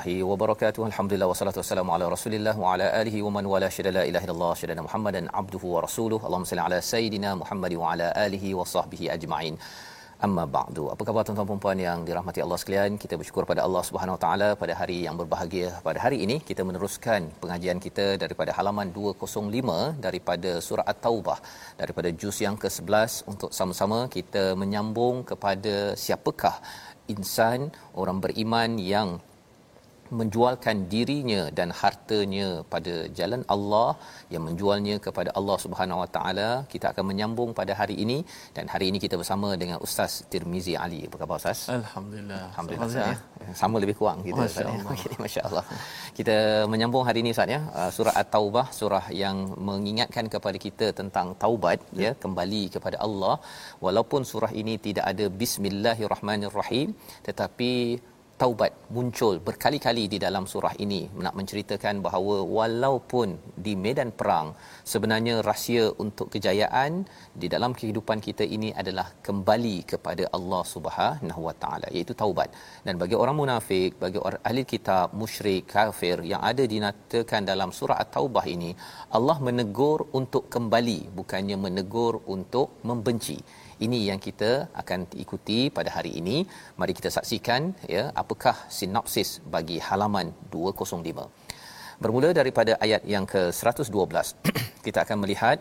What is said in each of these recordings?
Warahmatullahi wabarakatuh. Alhamdulillah wassalatu wassalamu ala Rasulillah wa ala alihi wa man wala syada la ilaha illallah syada Muhammadan abduhu wa rasuluhu. Allahumma salli ala sayidina Muhammad wa ala alihi wa sahbihi ajma'in. Amma ba'du. Apa khabar tuan-tuan dan puan yang dirahmati Allah sekalian? Kita bersyukur pada Allah Subhanahu Wa Taala pada hari yang berbahagia. Pada hari ini kita meneruskan pengajian kita daripada halaman 205 daripada surah At-Taubah daripada juz yang ke-11 untuk sama-sama kita menyambung kepada siapakah insan orang beriman yang menjualkan dirinya dan hartanya pada jalan Allah yang menjualnya kepada Allah Subhanahu Wa Taala kita akan menyambung pada hari ini. Dan hari ini kita bersama dengan Ustaz Tirmizi Ali. Apa khabar Ustaz? Alhamdulillah. Alhamdulillah Ustaz, ya. sama lebih kurang kita Ustaz. Ya. Okay, masya-Allah. Kita menyambung hari ini Ustaz ya. Uh, surah At-Taubah surah yang mengingatkan kepada kita tentang taubat ya, ya. kembali kepada Allah. Walaupun surah ini tidak ada bismillahirrahmanirrahim tetapi taubat muncul berkali-kali di dalam surah ini nak menceritakan bahawa walaupun di medan perang sebenarnya rahsia untuk kejayaan di dalam kehidupan kita ini adalah kembali kepada Allah Subhanahu Wa Taala iaitu taubat. Dan bagi orang munafik bagi orang ahli kitab musyrik kafir yang ada dinatakan dalam surah at-taubah ini Allah menegur untuk kembali bukannya menegur untuk membenci ini yang kita akan ikuti pada hari ini. Mari kita saksikan ya apakah sinopsis bagi halaman 205. Bermula daripada ayat yang ke-112 kita akan melihat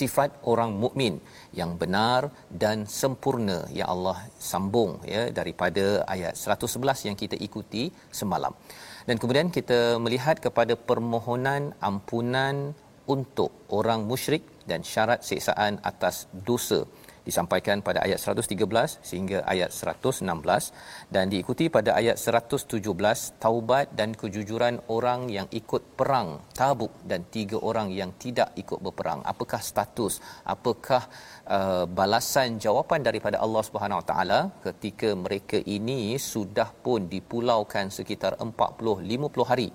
sifat orang mukmin yang benar dan sempurna yang Allah sambung ya daripada ayat 111 yang kita ikuti semalam. Dan kemudian kita melihat kepada permohonan ampunan untuk orang musyrik dan syarat siksaan atas dosa disampaikan pada ayat 113 sehingga ayat 116 dan diikuti pada ayat 117 taubat dan kejujuran orang yang ikut perang Tabuk dan tiga orang yang tidak ikut berperang. Apakah status? Apakah uh, balasan jawapan daripada Allah Subhanahu Wa Taala ketika mereka ini sudah pun dipulaukan sekitar 40 50 hari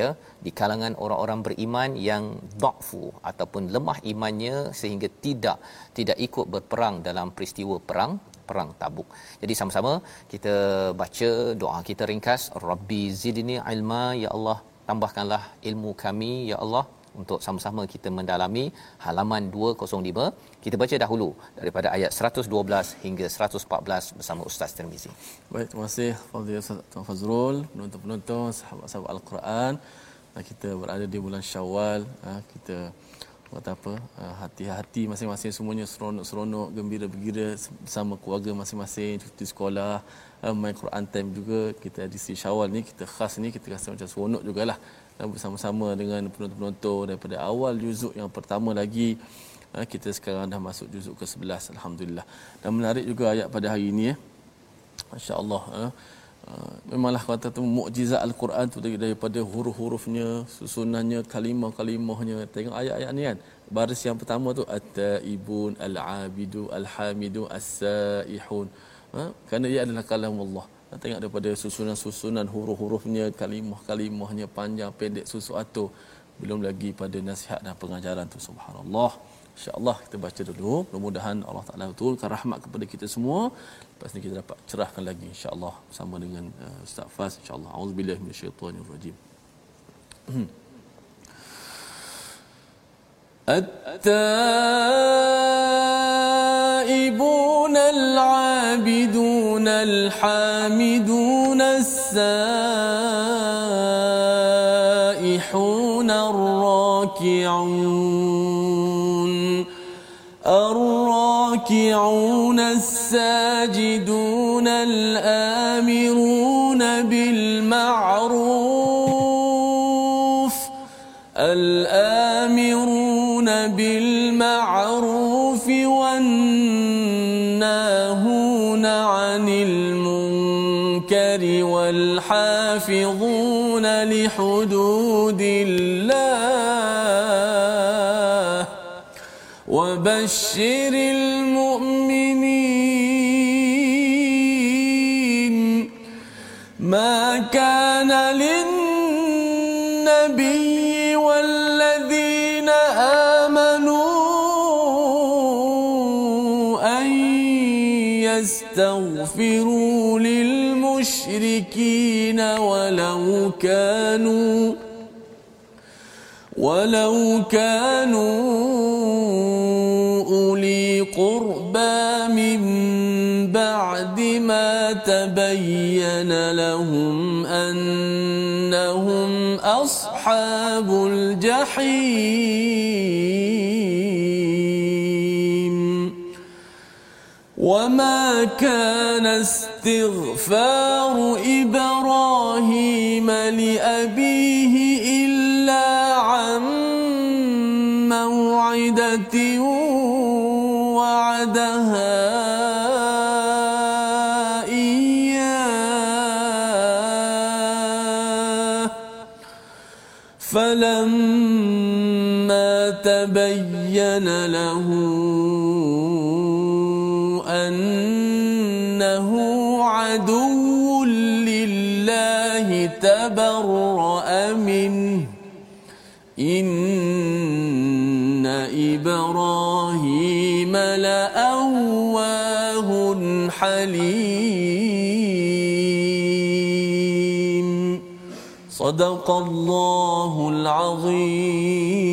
ya di kalangan orang-orang beriman yang dhaifu ataupun lemah imannya sehingga tidak tidak ikut berperang dalam peristiwa perang perang Tabuk. Jadi sama-sama kita baca doa kita ringkas Rabbi zidni ilma ya Allah tambahkanlah ilmu kami ya Allah untuk sama-sama kita mendalami halaman 205 kita baca dahulu daripada ayat 112 hingga 114 bersama Ustaz Tirmizi. Baik, terima kasih Fadil Ustaz Tuan Fazrul, penonton-penonton, sahabat-sahabat Al-Quran. Kita berada di bulan Syawal, kita buat apa? Hati-hati masing-masing semuanya seronok-seronok gembira-gembira bersama keluarga masing-masing cuti sekolah main Quran time juga. Kita di Syawal ni kita khas ni kita rasa macam seronok jugalah bersama-sama dengan penonton-penonton daripada awal juzuk yang pertama lagi kita sekarang dah masuk juzuk ke-11 alhamdulillah dan menarik juga ayat pada hari ini ya masya-Allah Uh, memanglah kata tu mukjizat al-Quran tu daripada huruf-hurufnya, susunannya, kalimah-kalimahnya. Tengok ayat-ayat ni kan. Baris yang pertama tu at-taibun, al-abidu, al-hamidu, as-saihun. Ha? Kerana ia adalah kalam Allah. Tengok daripada susunan-susunan huruf-hurufnya, kalimah-kalimahnya panjang, pendek, susu atau belum lagi pada nasihat dan pengajaran tu subhanallah. insya-Allah kita baca dulu. Mudah-mudahan Allah Taala betulkan rahmat kepada kita semua. Lepas ni kita dapat cerahkan lagi insya-Allah bersama dengan uh, Ustaz Fas insya-Allah. Auzubillahi minasyaitonirrajim التائبون العابدون الحامدون السائحون الراكعون الراكعون الساجدون الآمرون والحافظون لحدود الله وبشر ولو كانوا ولو كانوا أولي قربى من بعد ما تبين لهم أنهم أصحاب الجحيم. وما كان استغفار إبراهيم لأبيه إلا عن موعدة تبرأ منه إن إبراهيم لأواه حليم صدق الله العظيم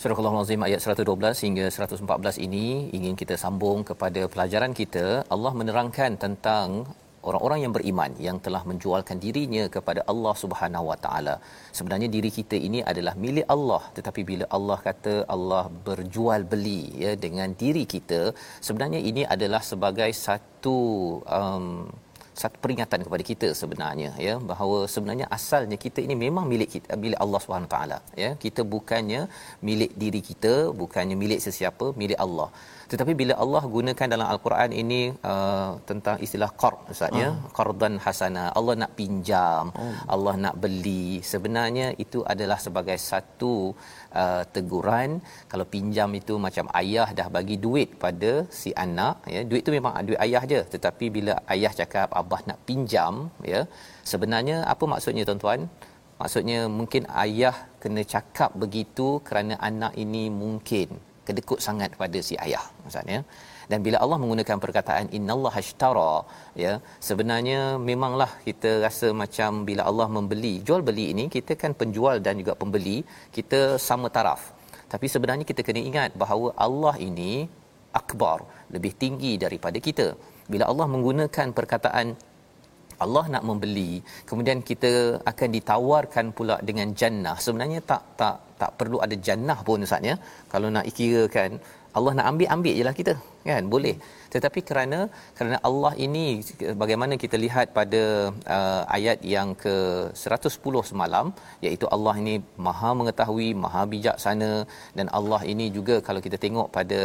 Surah Al-Azim ayat 112 hingga 114 ini ingin kita sambung kepada pelajaran kita. Allah menerangkan tentang orang-orang yang beriman yang telah menjualkan dirinya kepada Allah Subhanahu Wa Taala. Sebenarnya diri kita ini adalah milik Allah, tetapi bila Allah kata Allah berjual beli ya dengan diri kita, sebenarnya ini adalah sebagai satu um, satu peringatan kepada kita sebenarnya ya bahawa sebenarnya asalnya kita ini memang milik kita milik Allah Subhanahu taala ya kita bukannya milik diri kita bukannya milik sesiapa milik Allah tetapi bila Allah gunakan dalam al-Quran ini uh, tentang istilah qard ustaz ya uh. qardan hasana Allah nak pinjam oh. Allah nak beli sebenarnya itu adalah sebagai satu uh, teguran. Kalau pinjam itu macam ayah dah bagi duit pada si anak ya duit tu memang duit ayah je. Tetapi bila ayah cakap abah nak pinjam ya sebenarnya apa maksudnya tuan-tuan? Maksudnya mungkin ayah kena cakap begitu kerana anak ini mungkin kedekut sangat pada si ayah maksudnya dan bila Allah menggunakan perkataan innallaha ashtara ya sebenarnya memanglah kita rasa macam bila Allah membeli jual beli ini kita kan penjual dan juga pembeli kita sama taraf. Tapi sebenarnya kita kena ingat bahawa Allah ini akbar lebih tinggi daripada kita. Bila Allah menggunakan perkataan Allah nak membeli kemudian kita akan ditawarkan pula dengan jannah. Sebenarnya tak tak tak perlu ada jannah pun ustaz ya. Kalau nak kirakan Allah nak ambil ambil jelah kita kan? Boleh. Tetapi kerana kerana Allah ini bagaimana kita lihat pada uh, ayat yang ke 110 semalam iaitu Allah ini maha mengetahui maha bijaksana dan Allah ini juga kalau kita tengok pada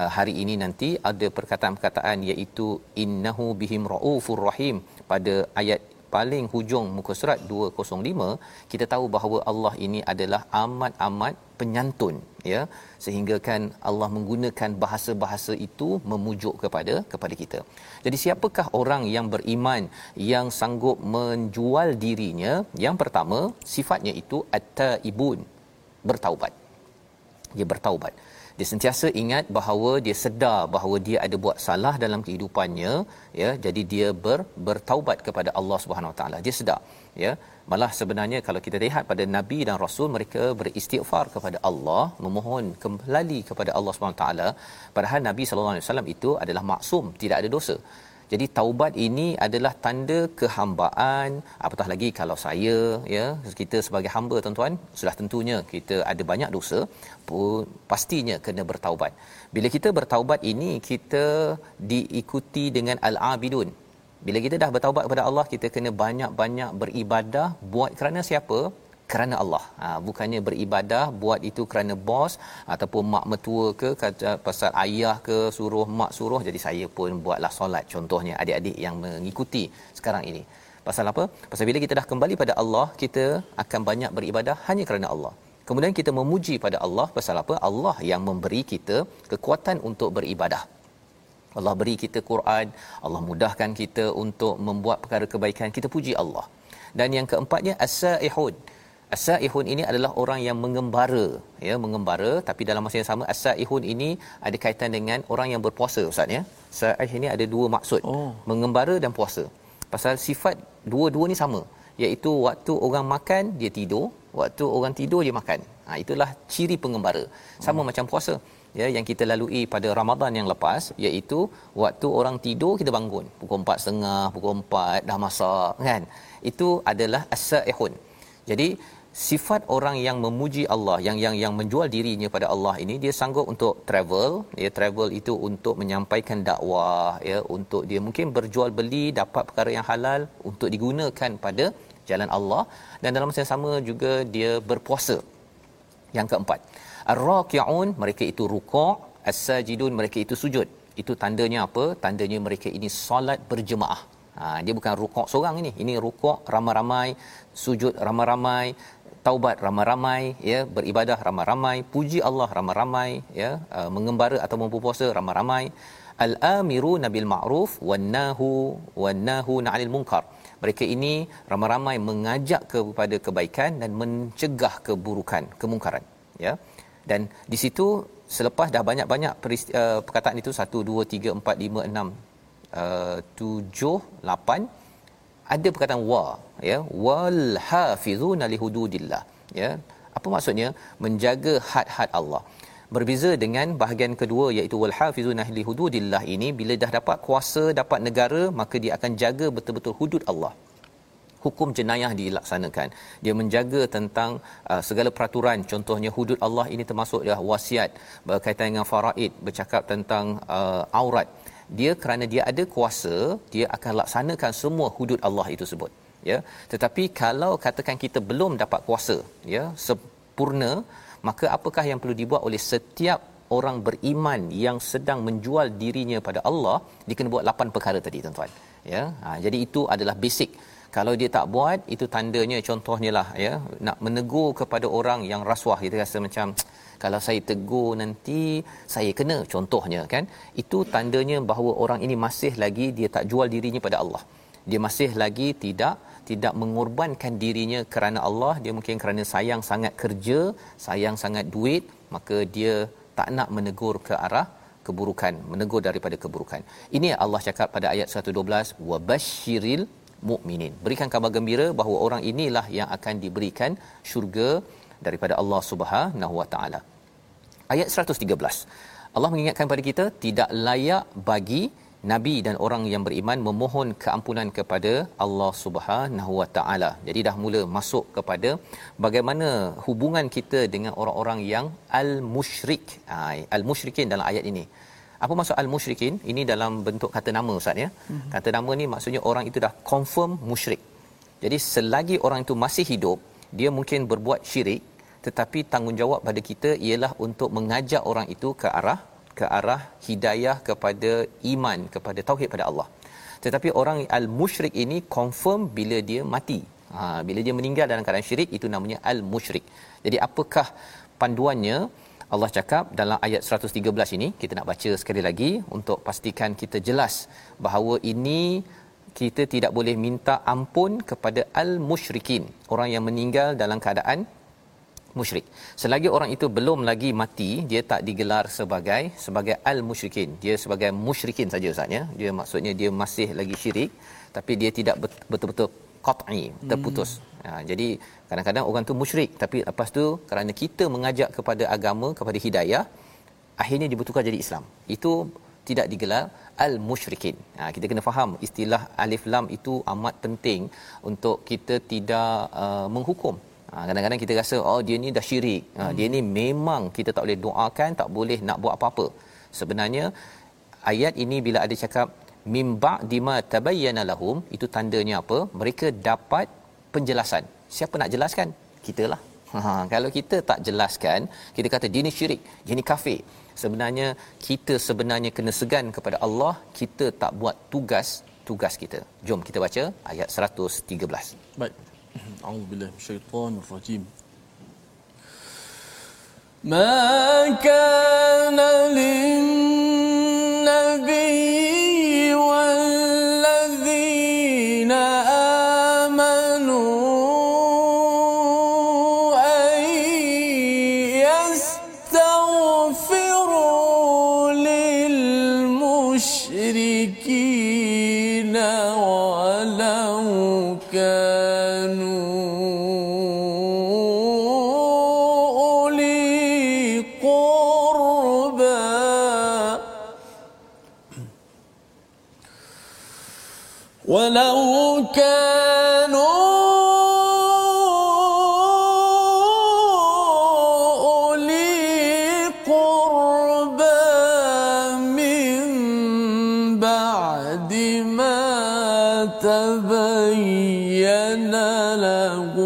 uh, hari ini nanti ada perkataan-perkataan iaitu innahu bihim raufur rahim pada ayat paling hujung muka surat 205 kita tahu bahawa Allah ini adalah amat-amat penyantun ya sehingga kan Allah menggunakan bahasa-bahasa itu memujuk kepada kepada kita. Jadi siapakah orang yang beriman yang sanggup menjual dirinya? Yang pertama sifatnya itu at-taibun bertaubat. dia bertaubat dia sentiasa ingat bahawa dia sedar bahawa dia ada buat salah dalam kehidupannya ya. Jadi dia ber, bertaubat kepada Allah Subhanahu Taala. Dia sedar ya. Malah sebenarnya kalau kita lihat pada nabi dan rasul mereka beristighfar kepada Allah memohon kembali kepada Allah Subhanahu Taala. Padahal nabi sallallahu alaihi wasallam itu adalah maksum tidak ada dosa jadi taubat ini adalah tanda kehambaan apatah lagi kalau saya ya kita sebagai hamba tuan-tuan sudah tentunya kita ada banyak dosa pun pastinya kena bertaubat. Bila kita bertaubat ini kita diikuti dengan al-abidun. Bila kita dah bertaubat kepada Allah kita kena banyak-banyak beribadah buat kerana siapa? Kerana Allah. Ha, bukannya beribadah buat itu kerana bos ataupun mak mertua ke kata pasal ayah ke suruh mak suruh jadi saya pun buatlah solat contohnya adik-adik yang mengikuti sekarang ini. Pasal apa? Pasal bila kita dah kembali pada Allah, kita akan banyak beribadah hanya kerana Allah. Kemudian kita memuji pada Allah pasal apa? Allah yang memberi kita kekuatan untuk beribadah. Allah beri kita Quran, Allah mudahkan kita untuk membuat perkara kebaikan, kita puji Allah. Dan yang keempatnya as-saihun. As-saihun ini adalah orang yang mengembara, ya, mengembara tapi dalam masa yang sama as-saihun ini ada kaitan dengan orang yang berpuasa Ustaz ya. Saih ini ada dua maksud, oh. mengembara dan puasa. Pasal sifat dua-dua ni sama, iaitu waktu orang makan dia tidur, waktu orang tidur dia makan. Ha itulah ciri pengembara. Sama oh. macam puasa ya yang kita lalui pada Ramadan yang lepas iaitu waktu orang tidur kita bangun pukul 4.30 pukul 4 dah masak kan itu adalah as-saihun jadi sifat orang yang memuji Allah yang yang yang menjual dirinya pada Allah ini dia sanggup untuk travel. Ya travel itu untuk menyampaikan dakwah ya untuk dia mungkin berjual beli dapat perkara yang halal untuk digunakan pada jalan Allah. Dan dalam masa yang sama juga dia berpuasa. Yang keempat ar-raqi'un mereka itu rukuk as-sajidun mereka itu sujud. Itu tandanya apa? Tandanya mereka ini solat berjemaah. Ha dia bukan rukuk seorang ini. Ini rukuk ramai-ramai sujud ramai-ramai taubat ramai-ramai ya beribadah ramai-ramai puji Allah ramai-ramai ya uh, mengembara atau berpuasa ramai-ramai. Al-amiru nabil ma'ruf wan nahu wan nahu 'anil munkar. Mereka ini ramai-ramai mengajak kepada kebaikan dan mencegah keburukan kemungkaran ya. Dan di situ selepas dah banyak-banyak uh, perkataan itu 1 2 3 4 5 6 uh, 7 8 ada perkataan wa ya. Wal hafizuna li hududillah ya. Apa maksudnya? Menjaga had-had Allah. Berbeza dengan bahagian kedua iaitu wal hafizuna li hududillah ini bila dah dapat kuasa dapat negara maka dia akan jaga betul-betul hudud Allah. Hukum jenayah dilaksanakan. Dia menjaga tentang uh, segala peraturan. Contohnya hudud Allah ini termasuk dah wasiat berkaitan dengan faraid bercakap tentang uh, aurat dia kerana dia ada kuasa dia akan laksanakan semua hudud Allah itu sebut ya. Tetapi kalau katakan kita belum dapat kuasa ya sempurna maka apakah yang perlu dibuat oleh setiap orang beriman yang sedang menjual dirinya pada Allah dia kena buat lapan perkara tadi tuan-tuan ya. Ha, jadi itu adalah basic. Kalau dia tak buat itu tandanya contohnya lah ya nak menegur kepada orang yang rasuah kita rasa macam kalau saya tegur nanti saya kena. Contohnya kan? Itu tandanya bahawa orang ini masih lagi dia tak jual dirinya pada Allah. Dia masih lagi tidak tidak mengorbankan dirinya kerana Allah. Dia mungkin kerana sayang sangat kerja sayang sangat duit maka dia tak nak menegur ke arah keburukan menegur daripada keburukan. Ini Allah cakap pada ayat 112 wabasyiril mukminin berikan kabar gembira bahawa orang inilah yang akan diberikan syurga daripada Allah Subhanahu wa taala ayat 113 Allah mengingatkan pada kita tidak layak bagi nabi dan orang yang beriman memohon keampunan kepada Allah Subhanahu wa taala. Jadi dah mula masuk kepada bagaimana hubungan kita dengan orang-orang yang al-musyrik. Ha, al-musyrikin dalam ayat ini. Apa maksud al-musyrikin? Ini dalam bentuk kata nama Ustaz ya. Mm-hmm. Kata nama ni maksudnya orang itu dah confirm musyrik. Jadi selagi orang itu masih hidup, dia mungkin berbuat syirik tetapi tanggungjawab pada kita ialah untuk mengajak orang itu ke arah ke arah hidayah kepada iman kepada tauhid pada Allah. Tetapi orang al-musyrik ini confirm bila dia mati. Ha, bila dia meninggal dalam keadaan syirik itu namanya al-musyrik. Jadi apakah panduannya? Allah cakap dalam ayat 113 ini kita nak baca sekali lagi untuk pastikan kita jelas bahawa ini kita tidak boleh minta ampun kepada al-musyrikin orang yang meninggal dalam keadaan musyrik. Selagi orang itu belum lagi mati, dia tak digelar sebagai sebagai al-musyrikin. Dia sebagai musyrikin saja Ustaz ya. Dia maksudnya dia masih lagi syirik tapi dia tidak betul-betul qat'i, terputus. Hmm. Ha, jadi kadang-kadang orang tu musyrik tapi lepas tu kerana kita mengajak kepada agama, kepada hidayah, akhirnya dibutuhkan jadi Islam. Itu tidak digelar al-musyrikin. Ha, kita kena faham istilah alif lam itu amat penting untuk kita tidak uh, menghukum kadang-kadang kita rasa oh dia ni dah syirik. Ha, hmm. dia ni memang kita tak boleh doakan, tak boleh nak buat apa-apa. Sebenarnya ayat ini bila ada cakap mimba dima tabayyana lahum itu tandanya apa? Mereka dapat penjelasan. Siapa nak jelaskan? Kitalah. Ha, kalau kita tak jelaskan, kita kata dia ni syirik, dia ni kafir. Sebenarnya kita sebenarnya kena segan kepada Allah, kita tak buat tugas tugas kita. Jom kita baca ayat 113. Baik. أعوذ بالله من الشيطان الرجيم. ما كان للنبي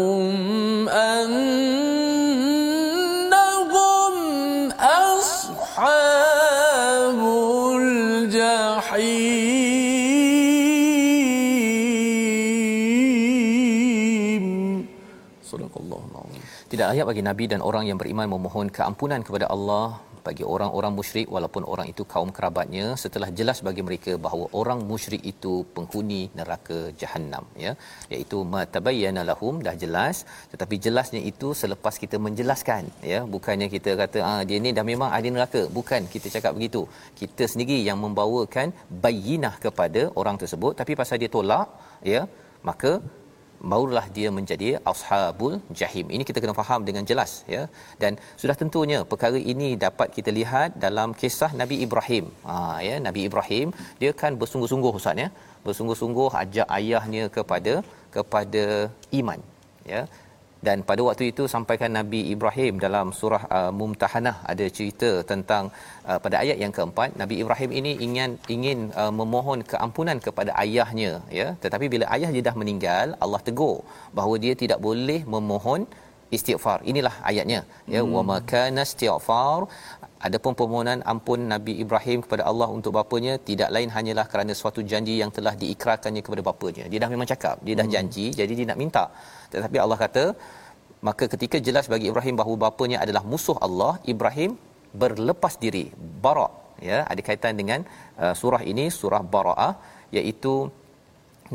لهم أنهم أصحاب الجحيم صدق الله العظيم Tidak layak bagi nabi dan orang yang beriman memohon keampunan kepada Allah bagi orang-orang musyrik walaupun orang itu kaum kerabatnya setelah jelas bagi mereka bahawa orang musyrik itu penghuni neraka jahanam ya. Iaitu matabayyana lahum dah jelas. Tetapi jelasnya itu selepas kita menjelaskan ya. Bukannya kita kata ah dia ni dah memang ahli neraka. Bukan kita cakap begitu. Kita sendiri yang membawakan bayinah kepada orang tersebut. Tapi pasal dia tolak ya maka barulah dia menjadi ashabul jahim. Ini kita kena faham dengan jelas ya. Dan sudah tentunya perkara ini dapat kita lihat dalam kisah Nabi Ibrahim. Ha ya, Nabi Ibrahim dia kan bersungguh-sungguh ustaz ya. Bersungguh-sungguh ajak ayahnya kepada kepada iman ya. Dan pada waktu itu sampaikan Nabi Ibrahim dalam surah uh, Mumtahanah ada cerita tentang uh, pada ayat yang keempat Nabi Ibrahim ini ingin ingin uh, memohon keampunan kepada ayahnya ya. Tetapi bila ayah dia dah meninggal Allah tegur bahawa dia tidak boleh memohon istighfar. Inilah ayatnya ya. Hmm. wa makana istighfar adapun permohonan ampun Nabi Ibrahim kepada Allah untuk bapanya tidak lain hanyalah kerana suatu janji yang telah diikrarkannya kepada bapanya. Dia dah memang cakap dia dah hmm. janji jadi dia nak minta. Tetapi Allah kata maka ketika jelas bagi Ibrahim bahawa bapanya adalah musuh Allah Ibrahim berlepas diri bara. Ya ada kaitan dengan uh, surah ini surah baraah iaitu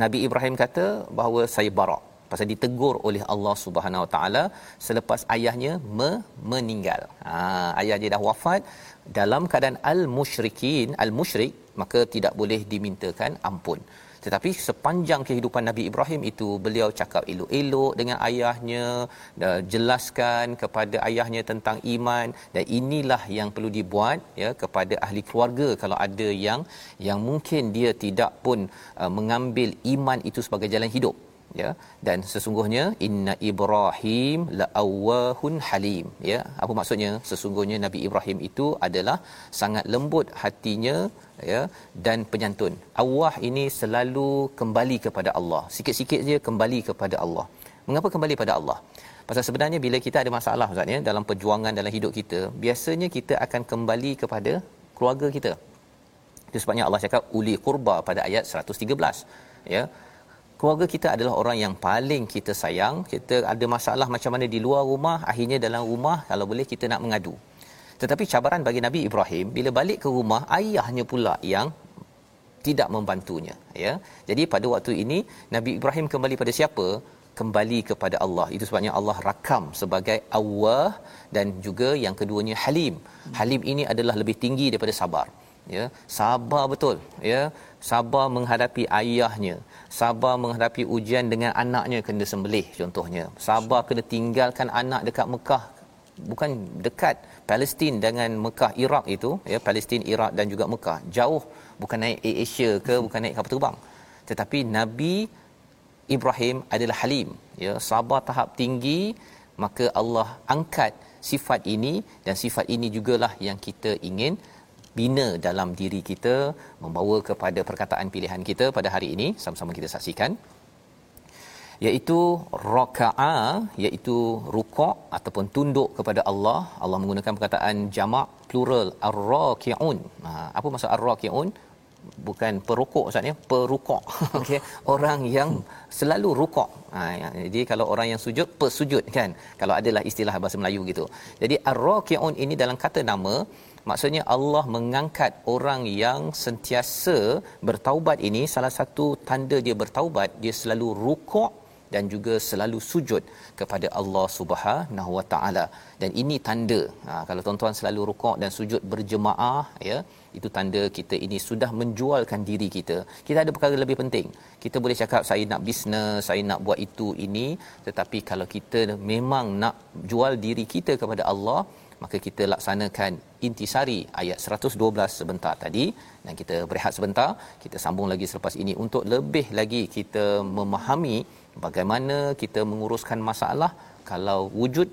Nabi Ibrahim kata bahawa saya bara pasal ditegur oleh Allah Subhanahu Wa Taala selepas ayahnya me- meninggal. Ha, ayah dia dah wafat dalam keadaan al-musyrikin, al-musyrik maka tidak boleh dimintakan ampun. Tetapi sepanjang kehidupan Nabi Ibrahim itu beliau cakap elok-elok dengan ayahnya, jelaskan kepada ayahnya tentang iman dan inilah yang perlu dibuat ya kepada ahli keluarga kalau ada yang yang mungkin dia tidak pun uh, mengambil iman itu sebagai jalan hidup ya. Dan sesungguhnya inna ibrahim laawahun halim. Ya. Apa maksudnya? Sesungguhnya nabi ibrahim itu adalah sangat lembut hatinya ya dan penyantun. Awah ini selalu kembali kepada Allah. Sikit-sikit dia kembali kepada Allah. Mengapa kembali pada Allah? Pasal sebenarnya bila kita ada masalah ustaz ya dalam perjuangan dalam hidup kita biasanya kita akan kembali kepada keluarga kita. Itu sebabnya Allah cakap uli qurba pada ayat 113 ya keluarga kita adalah orang yang paling kita sayang kita ada masalah macam mana di luar rumah akhirnya dalam rumah kalau boleh kita nak mengadu tetapi cabaran bagi Nabi Ibrahim bila balik ke rumah ayahnya pula yang tidak membantunya ya jadi pada waktu ini Nabi Ibrahim kembali pada siapa kembali kepada Allah. Itu sebabnya Allah rakam sebagai awwah dan juga yang keduanya halim. Halim ini adalah lebih tinggi daripada sabar. Ya, sabar betul. Ya, sabar menghadapi ayahnya, sabar menghadapi ujian dengan anaknya kena sembelih contohnya. Sabar kena tinggalkan anak dekat Mekah bukan dekat Palestin dengan Mekah Iraq itu ya Palestin Iraq dan juga Mekah. Jauh bukan naik Air Asia ke bukan naik kapal terbang. Tetapi Nabi Ibrahim adalah halim ya. Sabar tahap tinggi maka Allah angkat sifat ini dan sifat ini jugalah yang kita ingin bina dalam diri kita membawa kepada perkataan pilihan kita pada hari ini sama-sama kita saksikan iaitu raka'a iaitu rukuk ataupun tunduk kepada Allah. Allah menggunakan perkataan jamak plural ar-raki'un. Ha, apa maksud ar-raki'un? Bukan perukuk ustaz ya? Perukuk okey. Orang yang selalu rukuk ha ya. jadi kalau orang yang sujud pesujud kan? Kalau adalah istilah bahasa Melayu gitu. Jadi ar-raki'un ini dalam kata nama maksudnya Allah mengangkat orang yang sentiasa bertaubat ini salah satu tanda dia bertaubat dia selalu rukuk dan juga selalu sujud kepada Allah Subhanahu Wa Taala. Dan ini tanda ha, kalau tuan-tuan selalu rukuk dan sujud berjemaah ya itu tanda kita ini sudah menjualkan diri kita. Kita ada perkara lebih penting. Kita boleh cakap saya nak bisnes saya nak buat itu ini. Tetapi kalau kita memang nak jual diri kita kepada Allah maka kita laksanakan intisari ayat 112 sebentar tadi dan kita berehat sebentar kita sambung lagi selepas ini untuk lebih lagi kita memahami bagaimana kita menguruskan masalah kalau wujud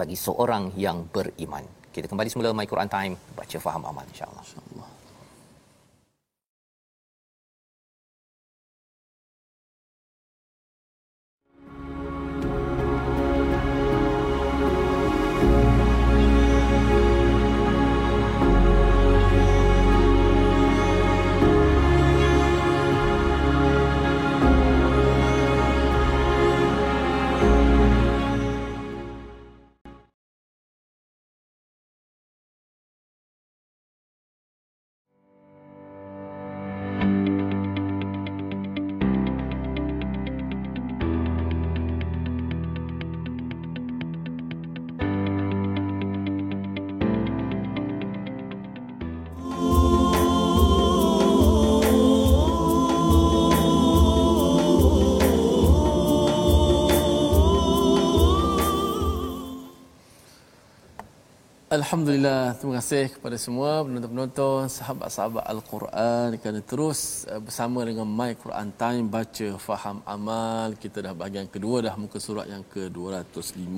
bagi seorang yang beriman. Kita kembali semula My Quran Time baca faham amal insya-Allah. Insya-Allah. Alhamdulillah, terima kasih kepada semua penonton-penonton, sahabat-sahabat Al-Quran kerana terus uh, bersama dengan My Quran Time baca faham amal. Kita dah bahagian kedua dah muka surat yang ke-205.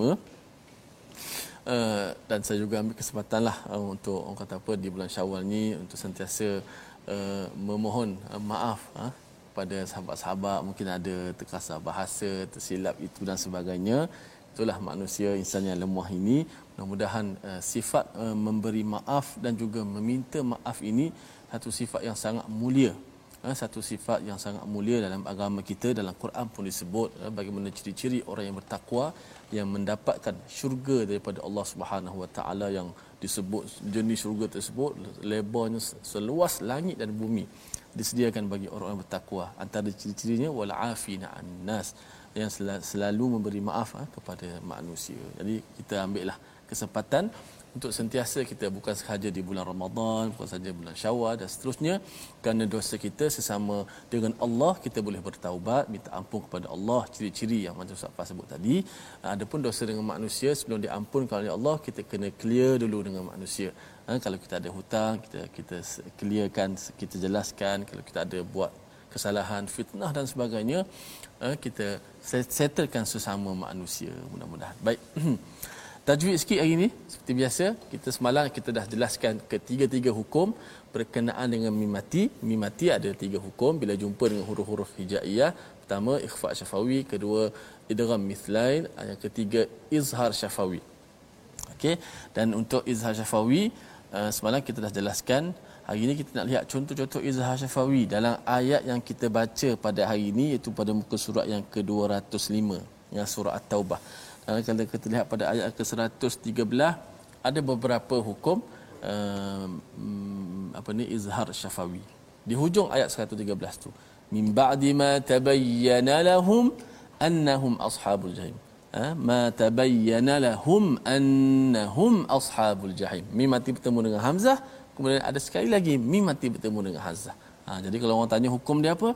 Uh, dan saya juga ambil kesempatan lah uh, untuk orang kata apa di bulan Syawal ni untuk sentiasa uh, memohon uh, maaf uh, pada sahabat-sahabat mungkin ada terkasar bahasa, tersilap itu dan sebagainya. Itulah manusia insan yang lemah ini. Mudah-mudahan uh, sifat uh, memberi maaf dan juga meminta maaf ini satu sifat yang sangat mulia. Uh, satu sifat yang sangat mulia dalam agama kita dalam Quran pun disebut uh, bagaimana ciri-ciri orang yang bertakwa yang mendapatkan syurga daripada Allah Subhanahu Wa Taala yang disebut jenis syurga tersebut lebarnya seluas langit dan bumi. Disediakan bagi orang-orang bertakwa. Antara ciri-cirinya wal afina annas yang selalu memberi maaf ha, kepada manusia. Jadi kita ambillah kesempatan untuk sentiasa kita bukan sahaja di bulan Ramadan, bukan sahaja bulan Syawal dan seterusnya kerana dosa kita sesama dengan Allah kita boleh bertaubat, minta ampun kepada Allah, ciri-ciri yang macam Ustaz sebut tadi. Adapun dosa dengan manusia sebelum diampunkan oleh Allah, kita kena clear dulu dengan manusia. Ha, kalau kita ada hutang, kita kita clearkan, kita jelaskan kalau kita ada buat kesalahan, fitnah dan sebagainya, kita settlekan sesama manusia mudah-mudahan. Baik. tajwid sikit hari ini seperti biasa kita semalam kita dah jelaskan ketiga-tiga hukum berkenaan dengan mimati mimati ada tiga hukum. Bila jumpa dengan huruf-huruf hijaiyah pertama ikhfa syafawi kedua idgham mithlain yang ketiga izhar syafawi. Okey? Dan untuk izhar syafawi uh, semalam kita dah jelaskan hari ini kita nak lihat contoh-contoh izhar syafawi dalam ayat yang kita baca pada hari ini iaitu pada muka surat yang ke-205 yang surah at-taubah. Kalau kita lihat pada ayat ke-113 ada beberapa hukum uh, apa ni izhar syafawi di hujung ayat 113 tu min ba'di ma tabayyana lahum annahum ashabul jahim. Ha? ma tabayyana lahum annahum ashabul jahim. Mim mati bertemu dengan hamzah kemudian ada sekali lagi mim mati bertemu dengan hamzah ha, jadi kalau orang tanya hukum dia apa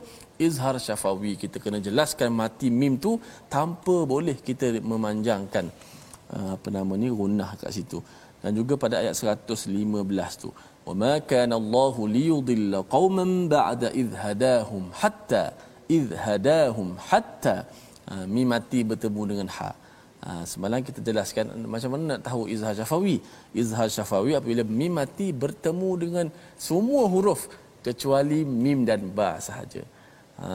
izhar syafawi kita kena jelaskan mati mim tu tanpa boleh kita memanjangkan uh, apa nama ni gunnah kat situ. Dan juga pada ayat 115 tu wama kana Allahu liyudilla qauman ba'da idh hadahum hatta idh hadahum hatta. Uh, mim mati bertemu dengan ha Ha, semalam kita jelaskan macam mana nak tahu izhar syafawi. Izhar syafawi apabila mim mati bertemu dengan semua huruf kecuali mim dan ba sahaja. Ha,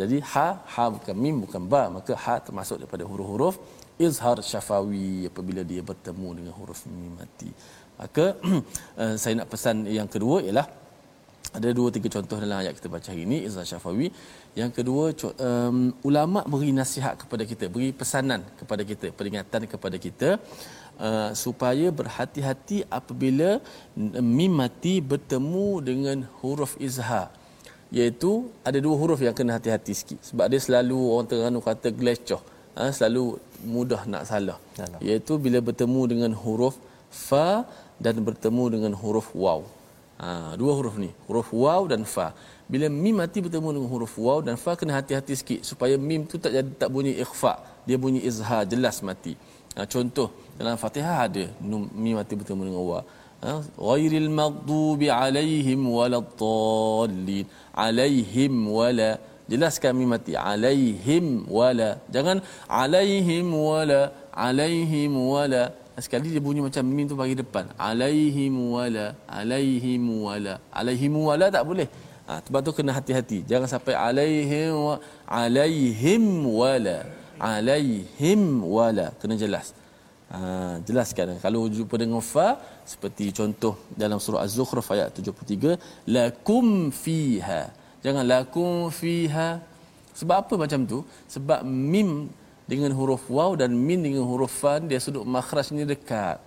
jadi ha ha bukan mim bukan ba maka ha termasuk daripada huruf-huruf izhar syafawi apabila dia bertemu dengan huruf mim mati. Maka eh, saya nak pesan yang kedua ialah ada dua tiga contoh dalam ayat kita baca hari ini izhar syafawi. Yang kedua um, ulama beri nasihat kepada kita, beri pesanan kepada kita, peringatan kepada kita uh, supaya berhati-hati apabila mim mati bertemu dengan huruf izhar. Iaitu ada dua huruf yang kena hati-hati sikit. Sebab dia selalu orang Terengganu kata glecoh ha, selalu mudah nak salah. Yalah. iaitu bila bertemu dengan huruf fa dan bertemu dengan huruf waw ha, dua huruf ni huruf waw dan fa. Bila mim mati bertemu dengan huruf waw dan fa kena hati-hati sikit supaya mim tu tak jadi tak bunyi ikhfa. Dia bunyi izhar jelas mati. Ha, contoh dalam Fatihah ada mim mati bertemu dengan waw. Ha, ghairil maghdubi alaihim waladdallin alaihim wala jelaskan mim mati. Alaihim wala. Jangan alaihim wala alaihim wala sekali dia bunyi macam mim tu bagi depan. Alaihim wala alaihim wala. Alaihim wala tak boleh. Ha, sebab tu kena hati-hati. Jangan sampai alaihim wa, alaihim wala alaihim wala. Kena jelas. Ha, jelaskan. Kalau jumpa dengan fa seperti contoh dalam surah az-zukhruf ayat 73 lakum fiha. Jangan lakum fiha. Sebab apa macam tu? Sebab mim dengan huruf waw dan min dengan huruf fa dia sudut makhrajnya dekat.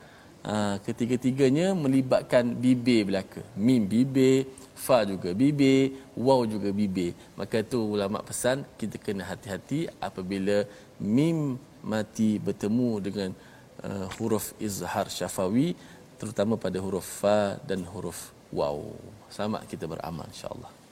Ha, ketiga-tiganya melibatkan bibir belaka. Mim bibir fa juga bibir waw juga bibir. Maka tu ulama pesan kita kena hati-hati apabila mim mati bertemu dengan uh, huruf izhar syafawi terutama pada huruf fa dan huruf waw. Selamat kita beramal insyaallah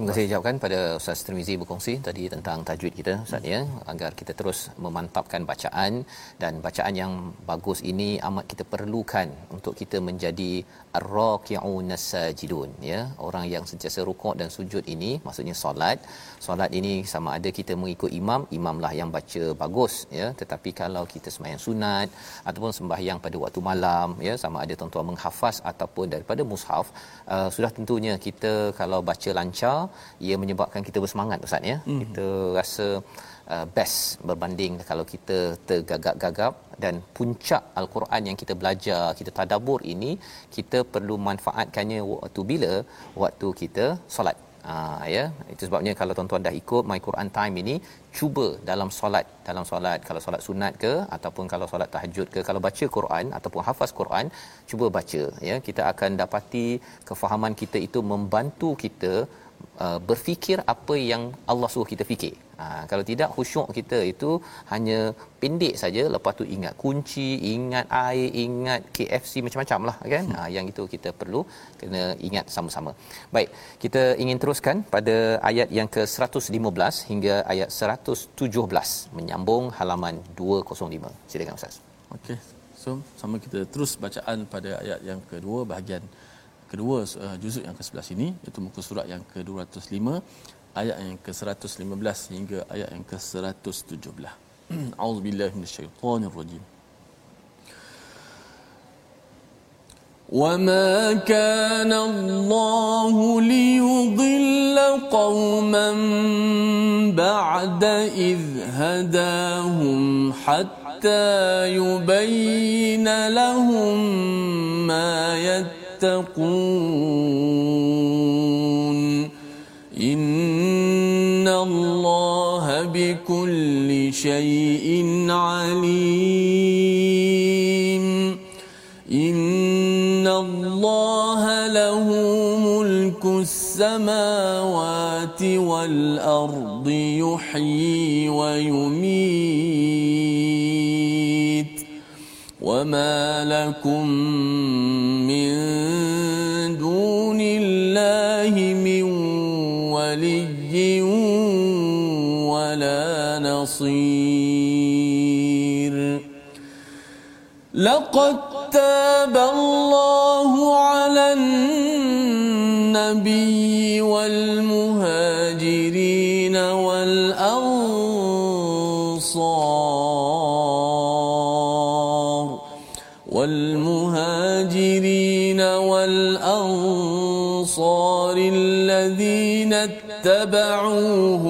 Terima kasih. ucapkan pada Ustaz Tirmizi berkongsi tadi tentang tajwid kita Ustaz ya. Agar kita terus memantapkan bacaan dan bacaan yang bagus ini amat kita perlukan untuk kita menjadi ar-raki'un sajidun ya. Orang yang sentiasa rukuk dan sujud ini maksudnya solat. Solat ini sama ada kita mengikut imam imamlah yang baca bagus ya. Tetapi kalau kita sembahyang sunat ataupun sembahyang pada waktu malam ya sama ada tuan-tuan menghafaz ataupun daripada mushaf uh, sudah tentunya kita kalau baca lancar ia menyebabkan kita bersemangat ustaz ya. Mm. kita rasa uh, best berbanding kalau kita tergagap-gagap. Dan puncak al-Quran yang kita belajar kita tadabbur ini kita perlu manfaatkannya waktu bila? Waktu kita solat. Ha, ya. Itu sebabnya kalau tuan-tuan dah ikut my Quran time ini cuba dalam solat. Dalam solat kalau solat sunat ke ataupun kalau solat tahajud ke kalau baca Quran ataupun hafaz Quran cuba baca ya. Kita akan dapati kefahaman kita itu membantu kita uh, berfikir apa yang Allah suruh kita fikir. Ha, kalau tidak khusyuk kita itu hanya pendek saja lepas tu ingat kunci, ingat air, ingat KFC macam-macam lah kan. Ha, yang itu kita perlu kena ingat sama-sama. Baik, kita ingin teruskan pada ayat yang ke-115 hingga ayat 117 menyambung halaman 205. Silakan Ustaz. Okey. So, sama kita terus bacaan pada ayat yang kedua bahagian kedua uh, juzuk yang ke-11 ini iaitu muka surat yang ke-205 ayat yang ke-115 hingga ayat yang ke-117. A'udzubillahi minasyaitonirrajim. وما كان الله ليضل قوما بعد إذ هداهم حتى يبين لهم ما يتقون شيء عليم. إن الله له ملك السماوات والأرض يحيي ويميت. وما لكم من نصير لقد تاب الله على النبي والمهاجرين والأنصار والمهاجرين والأنصار الذين اتبعوه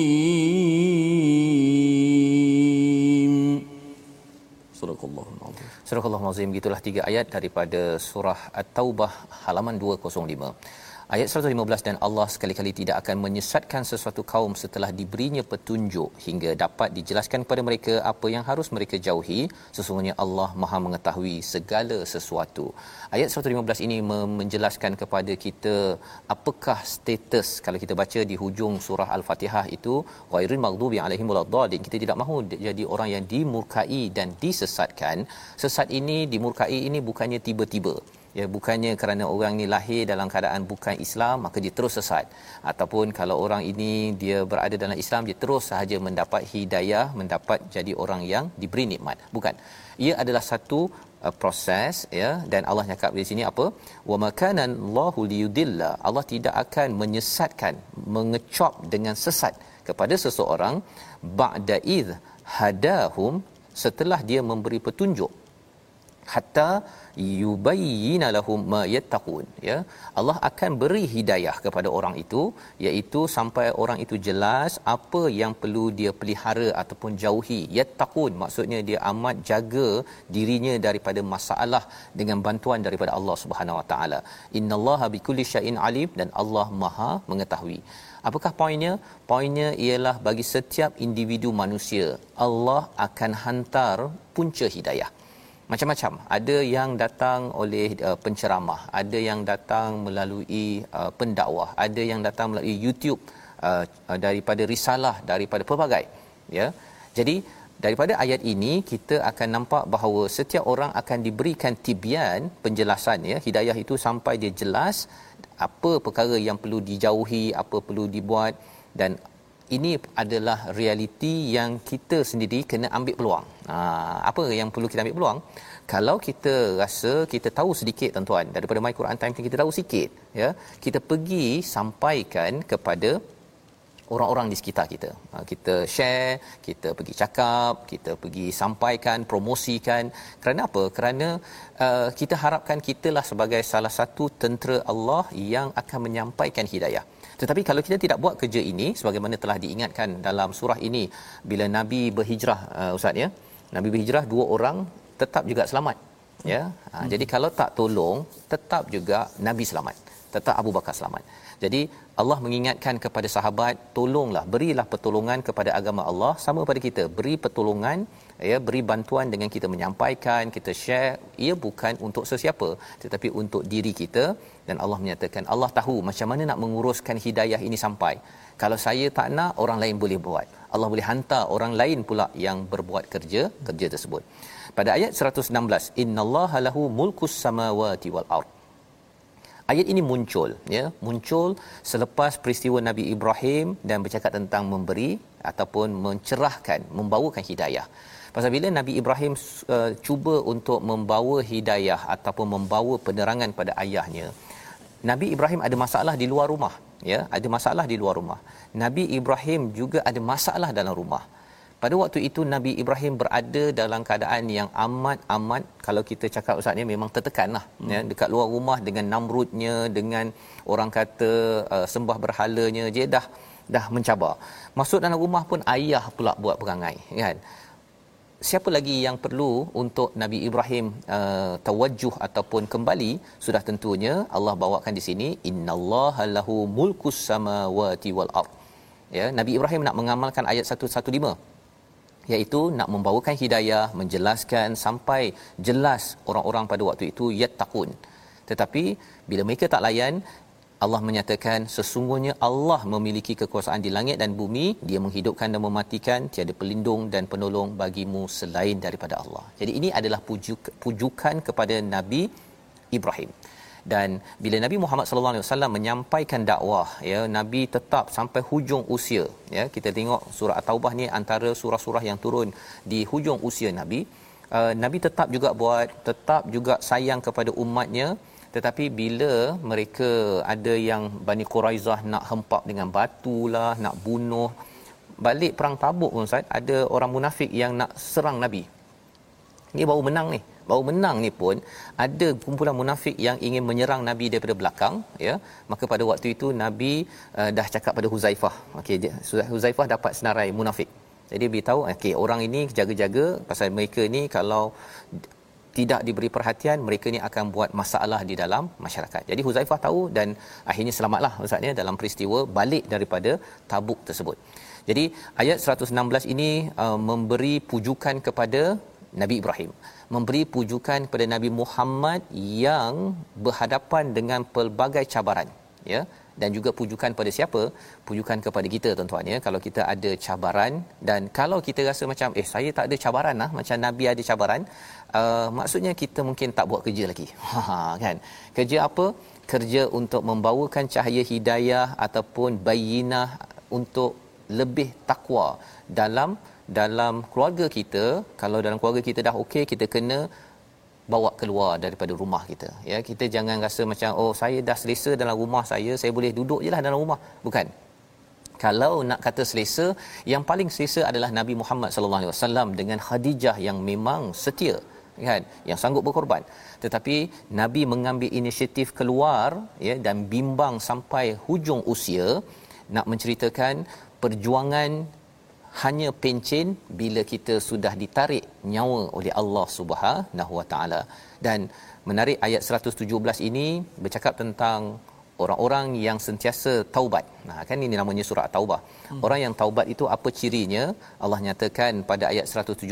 Surah Allah Mazim gitulah tiga ayat daripada surah At-Taubah halaman 205. Ayat 115 dan Allah sekali-kali tidak akan menyesatkan sesuatu kaum setelah diberinya petunjuk hingga dapat dijelaskan kepada mereka apa yang harus mereka jauhi sesungguhnya Allah Maha mengetahui segala sesuatu. Ayat 115 ini menjelaskan kepada kita apakah status kalau kita baca di hujung surah Al-Fatihah itu ghairil maghdubi alaihim waladdallin kita tidak mahu jadi orang yang dimurkai dan disesatkan. Sesat ini dimurkai ini bukannya tiba-tiba ya bukannya kerana orang ni lahir dalam keadaan bukan Islam maka dia terus sesat. Ataupun kalau orang ini dia berada dalam Islam dia terus sahaja mendapat hidayah mendapat jadi orang yang diberi nikmat. Bukan. Ia adalah satu uh, proses ya. Dan Allah cakap di sini apa? Wa makana Allahu liyudilla. Allah tidak akan menyesatkan mengecop dengan sesat kepada seseorang ba'da id hadahum setelah dia memberi petunjuk hatta yubayyina lahum ma yattaqun ya. Allah akan beri hidayah kepada orang itu iaitu sampai orang itu jelas apa yang perlu dia pelihara ataupun jauhi. Yattaqun maksudnya dia amat jaga dirinya daripada masalah dengan bantuan daripada Allah Subhanahu Wa Taala. Innallaha bikulli syai'in alim dan Allah Maha mengetahui. Apakah poinnya? Poinnya ialah bagi setiap individu manusia Allah akan hantar punca hidayah macam-macam. Ada yang datang oleh uh, penceramah ada yang datang melalui uh, pendakwah ada yang datang melalui YouTube uh, uh, daripada risalah daripada pelbagai ya. Jadi daripada ayat ini kita akan nampak bahawa setiap orang akan diberikan tibian penjelasan ya. Hidayah itu sampai dia jelas apa perkara yang perlu dijauhi apa perlu dibuat dan ini adalah realiti yang kita sendiri kena ambil peluang. Ha, apa yang perlu kita ambil peluang? Kalau kita rasa kita tahu sedikit tuan-tuan daripada My Quran Time kita tahu sikit ya, kita pergi sampaikan kepada orang-orang di sekitar kita. Ha, kita share, kita pergi cakap, kita pergi sampaikan, promosikan. Kerana apa? Kerana uh, kita harapkan kitalah sebagai salah satu tentera Allah yang akan menyampaikan hidayah. Tetapi kalau kita tidak buat kerja ini sebagaimana telah diingatkan dalam surah ini bila Nabi berhijrah uh, ustaz ya. Nabi berhijrah dua orang tetap juga selamat. Ya. Ha, hmm. jadi kalau tak tolong tetap juga Nabi selamat. Tetap Abu Bakar selamat. Jadi Allah mengingatkan kepada sahabat tolonglah berilah pertolongan kepada agama Allah sama pada kita beri pertolongan ya beri bantuan dengan kita menyampaikan kita share ia bukan untuk sesiapa tetapi untuk diri kita dan Allah menyatakan Allah tahu macam mana nak menguruskan hidayah ini sampai. Kalau saya tak nak orang lain boleh buat. Allah boleh hantar orang lain pula yang berbuat kerja kerja tersebut. Pada ayat 116 innallaha lahu mulkus samawati wal ard. Ayat ini muncul ya muncul selepas peristiwa Nabi Ibrahim dan bercakap tentang memberi ataupun mencerahkan membawakan hidayah. Pasal bila Nabi Ibrahim uh, cuba untuk membawa hidayah ataupun membawa penerangan pada ayahnya Nabi Ibrahim ada masalah di luar rumah ya? Ada masalah di luar rumah. Nabi Ibrahim juga ada masalah dalam rumah. Pada waktu itu Nabi Ibrahim berada dalam keadaan yang amat amat kalau kita cakap ustaz ni memang tertekanlah hmm. ya? Dekat luar rumah dengan Namrudnya dengan orang kata uh, sembah berhalanya dia dah dah mencabar. Masuk dalam rumah pun ayah pula buat perangai kan siapa lagi yang perlu untuk Nabi Ibrahim uh, tawajjuh ataupun kembali? Sudah tentunya Allah bawakan di sini innallaha lahu mulkus samawati wal ard. Ya Nabi Ibrahim nak mengamalkan ayat 115 iaitu nak membawakan hidayah menjelaskan sampai jelas orang-orang pada waktu itu yattaqun. Tetapi bila mereka tak layan Allah menyatakan sesungguhnya Allah memiliki kekuasaan di langit dan bumi. Dia menghidupkan dan mematikan. Tiada pelindung dan penolong bagimu selain daripada Allah. Jadi ini adalah pujuk, pujukan kepada Nabi Ibrahim. Dan bila Nabi Muhammad sallallahu alaihi wasallam menyampaikan dakwah ya Nabi tetap sampai hujung usia ya kita tengok surah at-taubah ni antara surah-surah yang turun di hujung usia Nabi. Uh, Nabi tetap juga buat tetap juga sayang kepada umatnya tetapi bila mereka ada yang Bani Quraizah nak hempap dengan batu lah nak bunuh balik perang Tabuk pun Ustaz ada orang munafik yang nak serang Nabi. Ni baru menang ni. Baru menang ni pun ada kumpulan munafik yang ingin menyerang Nabi daripada belakang ya. Maka pada waktu itu Nabi uh, dah cakap pada Huzaifah. Okey Huzaifah dapat senarai munafik. Jadi beritahu okey orang ini jaga-jaga pasal mereka ni kalau tidak diberi perhatian mereka ni akan buat masalah di dalam masyarakat. Jadi Huzaifah tahu dan akhirnya selamatlah ustaz ya dalam peristiwa balik daripada Tabuk tersebut. Jadi ayat 116 ini uh, memberi pujukan kepada Nabi Ibrahim, memberi pujukan kepada Nabi Muhammad yang berhadapan dengan pelbagai cabaran, ya dan juga pujukan pada siapa pujukan kepada kita tuan-tuan ya kalau kita ada cabaran dan kalau kita rasa macam eh saya tak ada cabaran lah macam nabi ada cabaran uh, maksudnya kita mungkin tak buat kerja lagi. Ha kan? Kerja apa? Kerja untuk membawakan cahaya hidayah ataupun bayinah untuk lebih takwa dalam dalam keluarga kita kalau dalam keluarga kita dah okey kita kena bawa keluar daripada rumah kita. Ya kita jangan rasa macam oh saya dah selesa dalam rumah saya saya boleh duduk je lah dalam rumah. Bukan. Kalau nak kata selesa yang paling selesa adalah Nabi Muhammad sallallahu alaihi wasallam dengan Khadijah yang memang setia kan yang sanggup berkorban tetapi nabi mengambil inisiatif keluar ya dan bimbang sampai hujung usia nak menceritakan perjuangan hanya pencen bila kita sudah ditarik nyawa oleh Allah Subhanahu Wa Taala dan menarik ayat 117 ini bercakap tentang orang-orang yang sentiasa taubat. Nah kan ini namanya surah taubah. Hmm. Orang yang taubat itu apa cirinya? Allah nyatakan pada ayat 117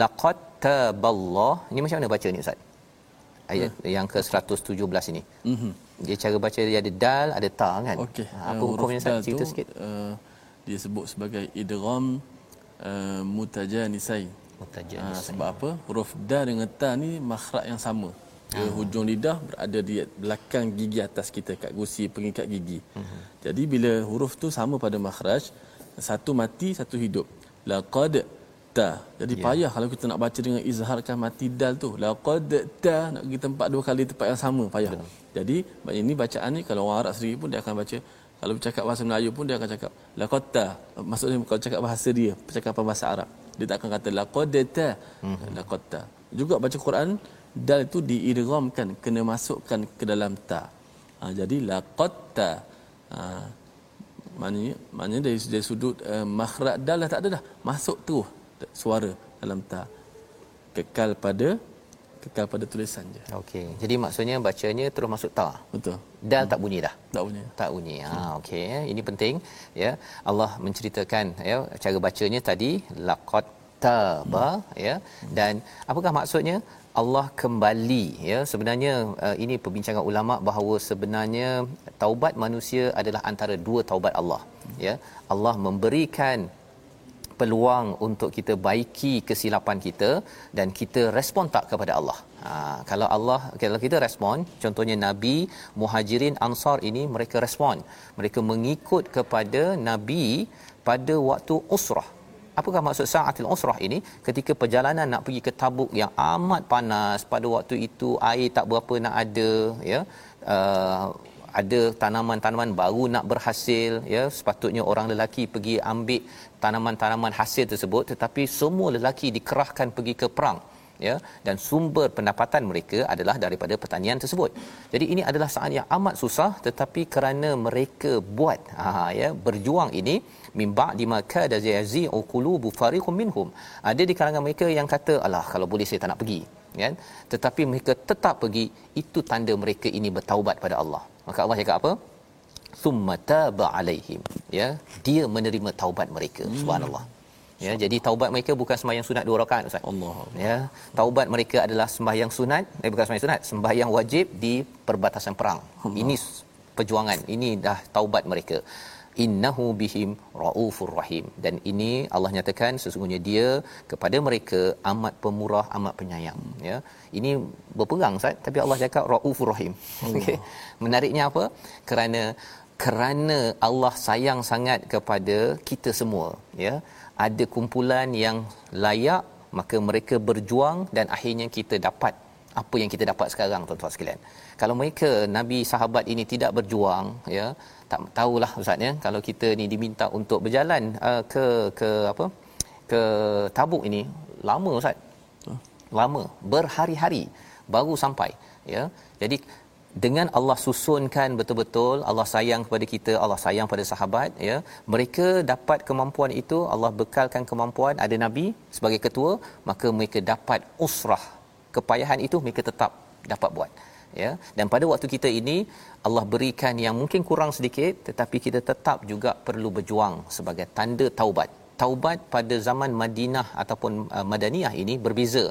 laqad taballah. Ini macam mana baca ni ustaz? Ayat hmm. yang ke-117 ini. Mhm. Dia cara baca dia ada dal, ada ta kan? Okay. Ha, apa uh, hukumnya ustaz? Cerita sikit. Uh, dia sebut sebagai idgham uh, mutajanisai. Mutajanisai. Uh, sebab apa? Huruf da dengan ta ni makhraj yang sama. Dia uh hujung lidah berada di belakang gigi atas kita kat gusi pengikat gigi. Uh-huh. Jadi bila huruf tu sama pada makhraj, satu mati, satu hidup. Laqad ta. Jadi yeah. payah kalau kita nak baca dengan izharkan mati dal tu. Laqad ta nak pergi tempat dua kali tempat yang sama, payah. Betul. Jadi ini bacaan ni kalau orang Arab sendiri pun dia akan baca kalau bercakap bahasa Melayu pun dia akan cakap laqatta. Maksudnya kalau cakap bahasa dia, percakapan bahasa Arab. Dia tak akan kata laqadta. Hmm. Laqatta. Juga baca Quran dal itu diidghamkan, kena masukkan ke dalam ta. Ha, jadi laqatta. Ha, maknanya, maknanya dari, dari sudut uh, makhraj dal dah tak ada dah. Masuk terus suara dalam ta. Kekal pada kekal pada tulisan je. Okey. Jadi maksudnya bacanya terus masuk ta. Betul. Dal hmm. tak bunyi dah. Tak bunyi. Tak bunyi. Ha hmm. okey ya. Ini penting ya. Allah menceritakan ya cara bacanya tadi laqad taba hmm. ya. Dan apakah maksudnya? Allah kembali ya sebenarnya uh, ini perbincangan ulama bahawa sebenarnya taubat manusia adalah antara dua taubat Allah ya Allah memberikan peluang untuk kita baiki kesilapan kita dan kita respon tak kepada Allah. Ha, kalau Allah kalau kita respon, contohnya Nabi Muhajirin Ansar ini mereka respon. Mereka mengikut kepada Nabi pada waktu usrah. Apakah maksud sa'atil usrah ini? Ketika perjalanan nak pergi ke Tabuk yang amat panas pada waktu itu air tak berapa nak ada ya. Uh, ada tanaman-tanaman baru nak berhasil ya sepatutnya orang lelaki pergi ambil tanaman-tanaman hasil tersebut tetapi semua lelaki dikerahkan pergi ke perang ya dan sumber pendapatan mereka adalah daripada pertanian tersebut. Jadi ini adalah saat yang amat susah tetapi kerana mereka buat ha ya berjuang ini mimba di maka da yazi qulubu fariqum minhum. Ada di kalangan mereka yang kata alah kalau boleh saya tak nak pergi kan tetapi mereka tetap pergi itu tanda mereka ini bertaubat pada Allah. Maka Allah cakap apa? Summa taba alaihim ya dia menerima taubat mereka hmm. subhanallah Ya, jadi taubat mereka bukan sembahyang sunat dua rakaat Ustaz. Allah. Ya, taubat mereka adalah sembahyang sunat, eh bukan sembahyang sunat, sembahyang wajib di perbatasan perang. Allah. Ini perjuangan. Ini dah taubat mereka. Innahu bihim raufur rahim. Dan ini Allah nyatakan sesungguhnya dia kepada mereka amat pemurah, amat penyayang. Ya. Ini berperang Ustaz, tapi Allah cakap raufur rahim. Okey. Menariknya apa? Kerana kerana Allah sayang sangat kepada kita semua, ya ada kumpulan yang layak maka mereka berjuang dan akhirnya kita dapat apa yang kita dapat sekarang tuan-tuan sekalian. Kalau mereka nabi sahabat ini tidak berjuang ya tak tahulah ustaz ya kalau kita ni diminta untuk berjalan uh, ke ke apa ke Tabuk ini lama ustaz. Lama berhari-hari baru sampai ya. Jadi dengan Allah susunkan betul-betul Allah sayang kepada kita Allah sayang pada sahabat ya mereka dapat kemampuan itu Allah bekalkan kemampuan ada nabi sebagai ketua maka mereka dapat usrah kepayahan itu mereka tetap dapat buat ya. Dan pada waktu kita ini Allah berikan yang mungkin kurang sedikit tetapi kita tetap juga perlu berjuang sebagai tanda taubat. Taubat pada zaman Madinah ataupun uh, Madaniyah ini berbeza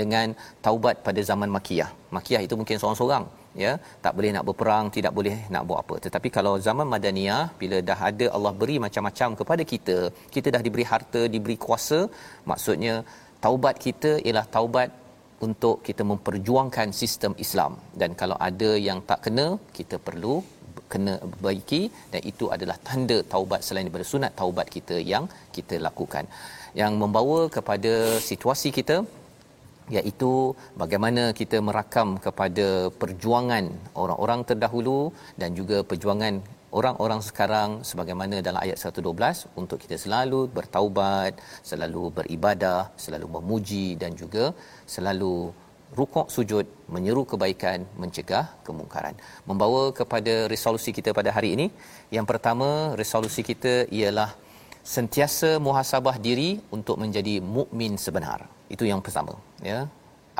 dengan taubat pada zaman Makiyah. Makiyah itu mungkin seorang-seorang ya. Tak boleh nak berperang tidak boleh nak buat apa. Tetapi kalau zaman madaniyah bila dah ada Allah beri macam-macam kepada kita kita dah diberi harta diberi kuasa maksudnya taubat kita ialah taubat untuk kita memperjuangkan sistem Islam. Dan kalau ada yang tak kena kita perlu kena baiki dan itu adalah tanda taubat selain daripada sunat taubat kita yang kita lakukan. Yang membawa kepada situasi kita iaitu bagaimana kita merakam kepada perjuangan orang-orang terdahulu dan juga perjuangan orang-orang sekarang sebagaimana dalam ayat 112 untuk kita selalu bertaubat, selalu beribadah, selalu memuji dan juga selalu rukuk sujud menyeru kebaikan mencegah kemungkaran. Membawa kepada resolusi kita pada hari ini yang pertama resolusi kita ialah sentiasa muhasabah diri untuk menjadi mukmin sebenar. Itu yang pertama ya.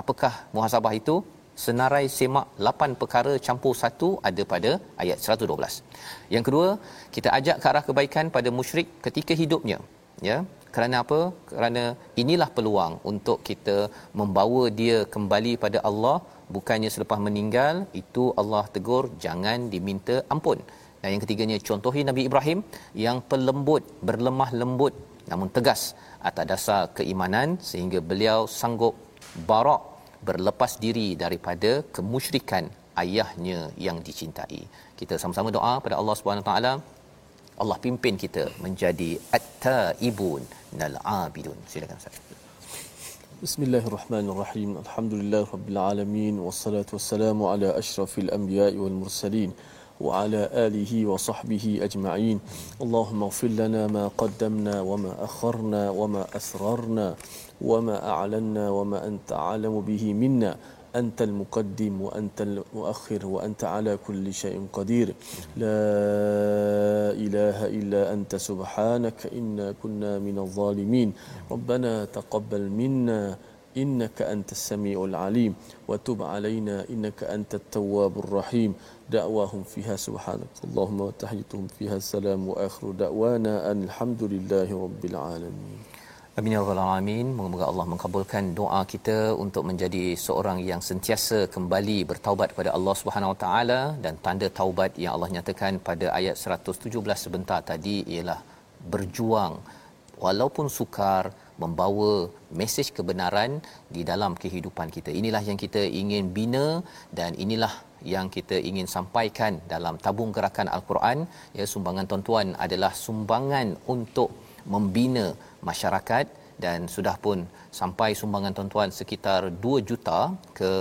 Apakah muhasabah itu senarai semak 8 perkara campur satu ada pada ayat 112 yang kedua kita ajak ke arah kebaikan pada musyrik ketika hidupnya. Ya kerana apa? Kerana inilah peluang untuk kita membawa dia kembali pada Allah bukannya selepas meninggal itu Allah tegur jangan diminta ampun. Dan yang ketiganya contohi Nabi Ibrahim yang pelembut berlemah lembut namun tegas atas dasar keimanan sehingga beliau sanggup barak berlepas diri daripada kemusyrikan ayahnya yang dicintai. Kita sama-sama doa pada Allah Subhanahu taala Allah pimpin kita menjadi at-taibun nal abidun. Silakan Ustaz. Bismillahirrahmanirrahim. Alhamdulillahirabbil alamin wassalatu wassalamu ala asyrafil anbiya'i wal mursalin. وعلى آله وصحبه أجمعين اللهم اغفر لنا ما قدمنا وما أخرنا وما أسررنا وما أعلنا وما أنت أعلم به منا. أنت المقدم وأنت المؤخر وأنت على كل شيء قدير. لا إله إلا أنت سبحانك إنا كنا من الظالمين. ربنا تقبل منا إنك أنت السميع العليم. وتب علينا إنك أنت التواب الرحيم. دعواهم فيها سبحانك. اللهم وتحيتهم فيها السلام. وآخر دعوانا أن الحمد لله رب العالمين. Amin ya rabbal alamin. Moga-moga Allah mengabulkan doa kita untuk menjadi seorang yang sentiasa kembali bertaubat kepada Allah Subhanahu Wa Taala dan tanda taubat yang Allah nyatakan pada ayat 117 sebentar tadi ialah berjuang walaupun sukar membawa mesej kebenaran di dalam kehidupan kita. Inilah yang kita ingin bina dan inilah yang kita ingin sampaikan dalam tabung gerakan al-Quran ya sumbangan tuan-tuan adalah sumbangan untuk membina masyarakat dan sudah pun sampai sumbangan tuan-tuan sekitar 2 juta ke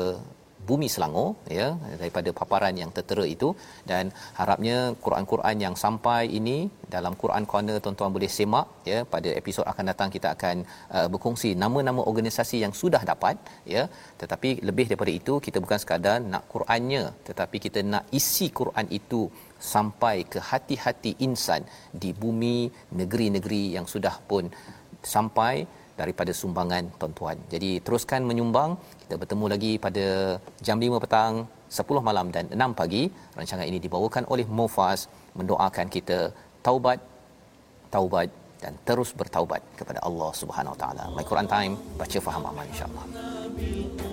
bumi Selangor ya daripada paparan yang tertera itu. Dan harapnya Quran-Quran yang sampai ini dalam Quran Corner tuan-tuan boleh semak ya pada episod akan datang kita akan uh, berkongsi nama-nama organisasi yang sudah dapat ya. Tetapi lebih daripada itu kita bukan sekadar nak Qurannya tetapi kita nak isi Quran itu sampai ke hati-hati insan di bumi negeri-negeri yang sudah pun sampai daripada sumbangan tuan-tuan. Jadi teruskan menyumbang. Kita bertemu lagi pada jam 5 petang, 10 malam dan 6 pagi. Rancangan ini dibawakan oleh Mufas mendoakan kita taubat, taubat dan terus bertaubat kepada Allah Subhanahu Wa Taala. My Quran Time, baca faham aman insya-Allah.